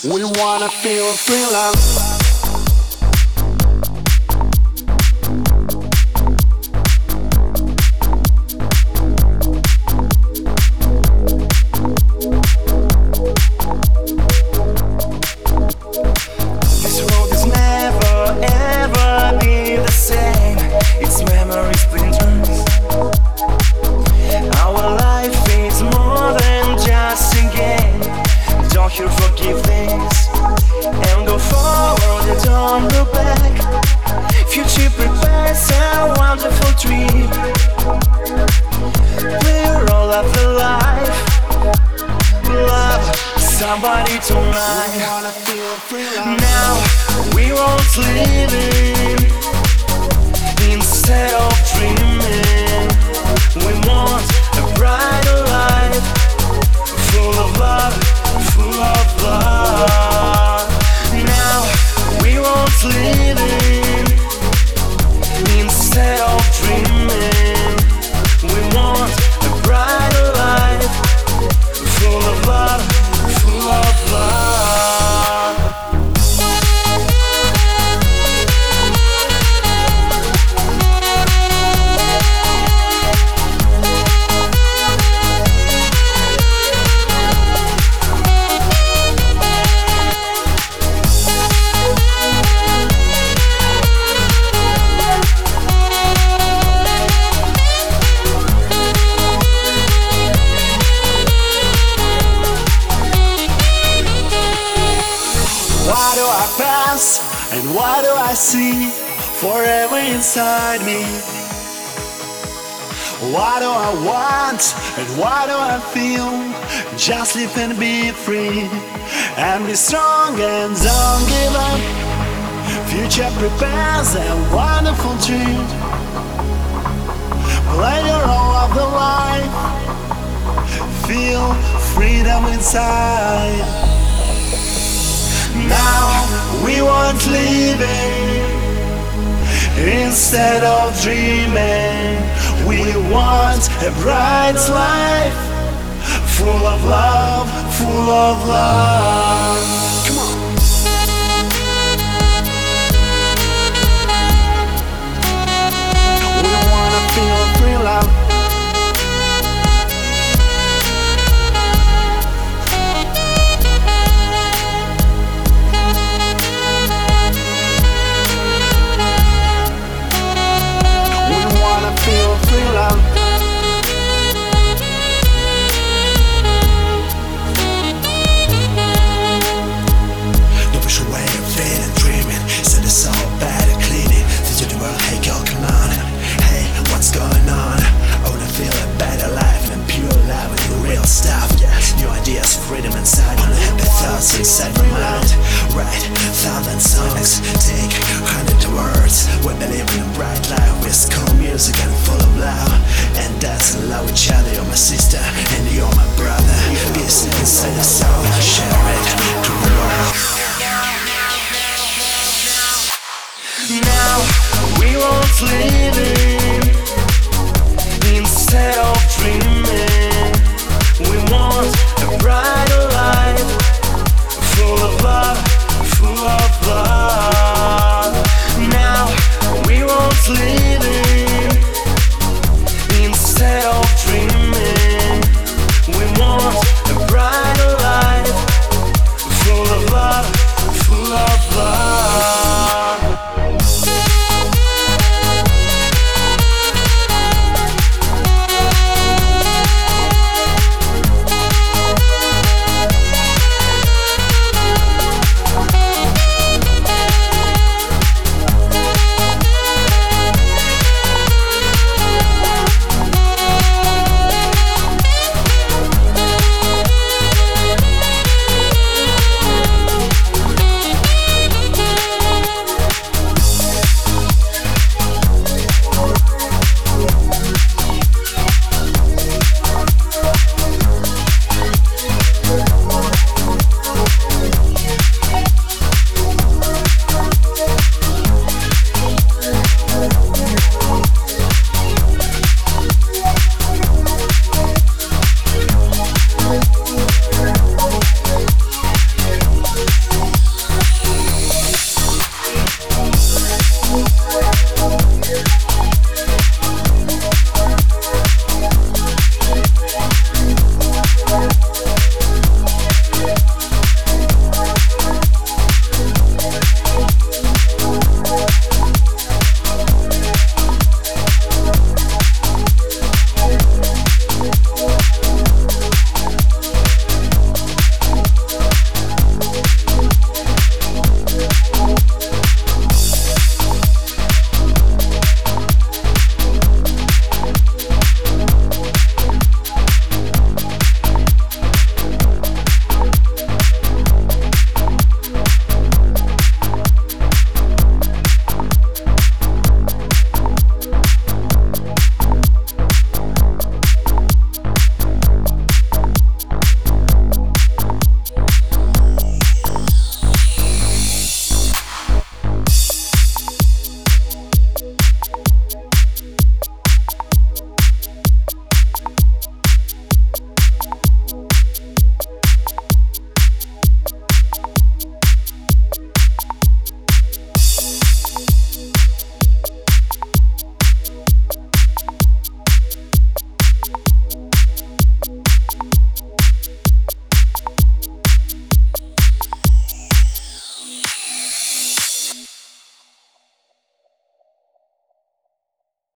We wanna feel free love. somebody tonight. Now we're all living instead And what do I see forever inside me? What do I want and what do I feel? Just live and be free and be strong and don't give up. Future prepares a wonderful dream. Play your role of the life. Feel freedom inside. Now we want living instead of dreaming. We want a bright life, full of love, full of love. Inside. Happy thoughts inside my mind. Write thousand songs, take hundred words. We believe in a bright life with cool music and full of love. And and love each other,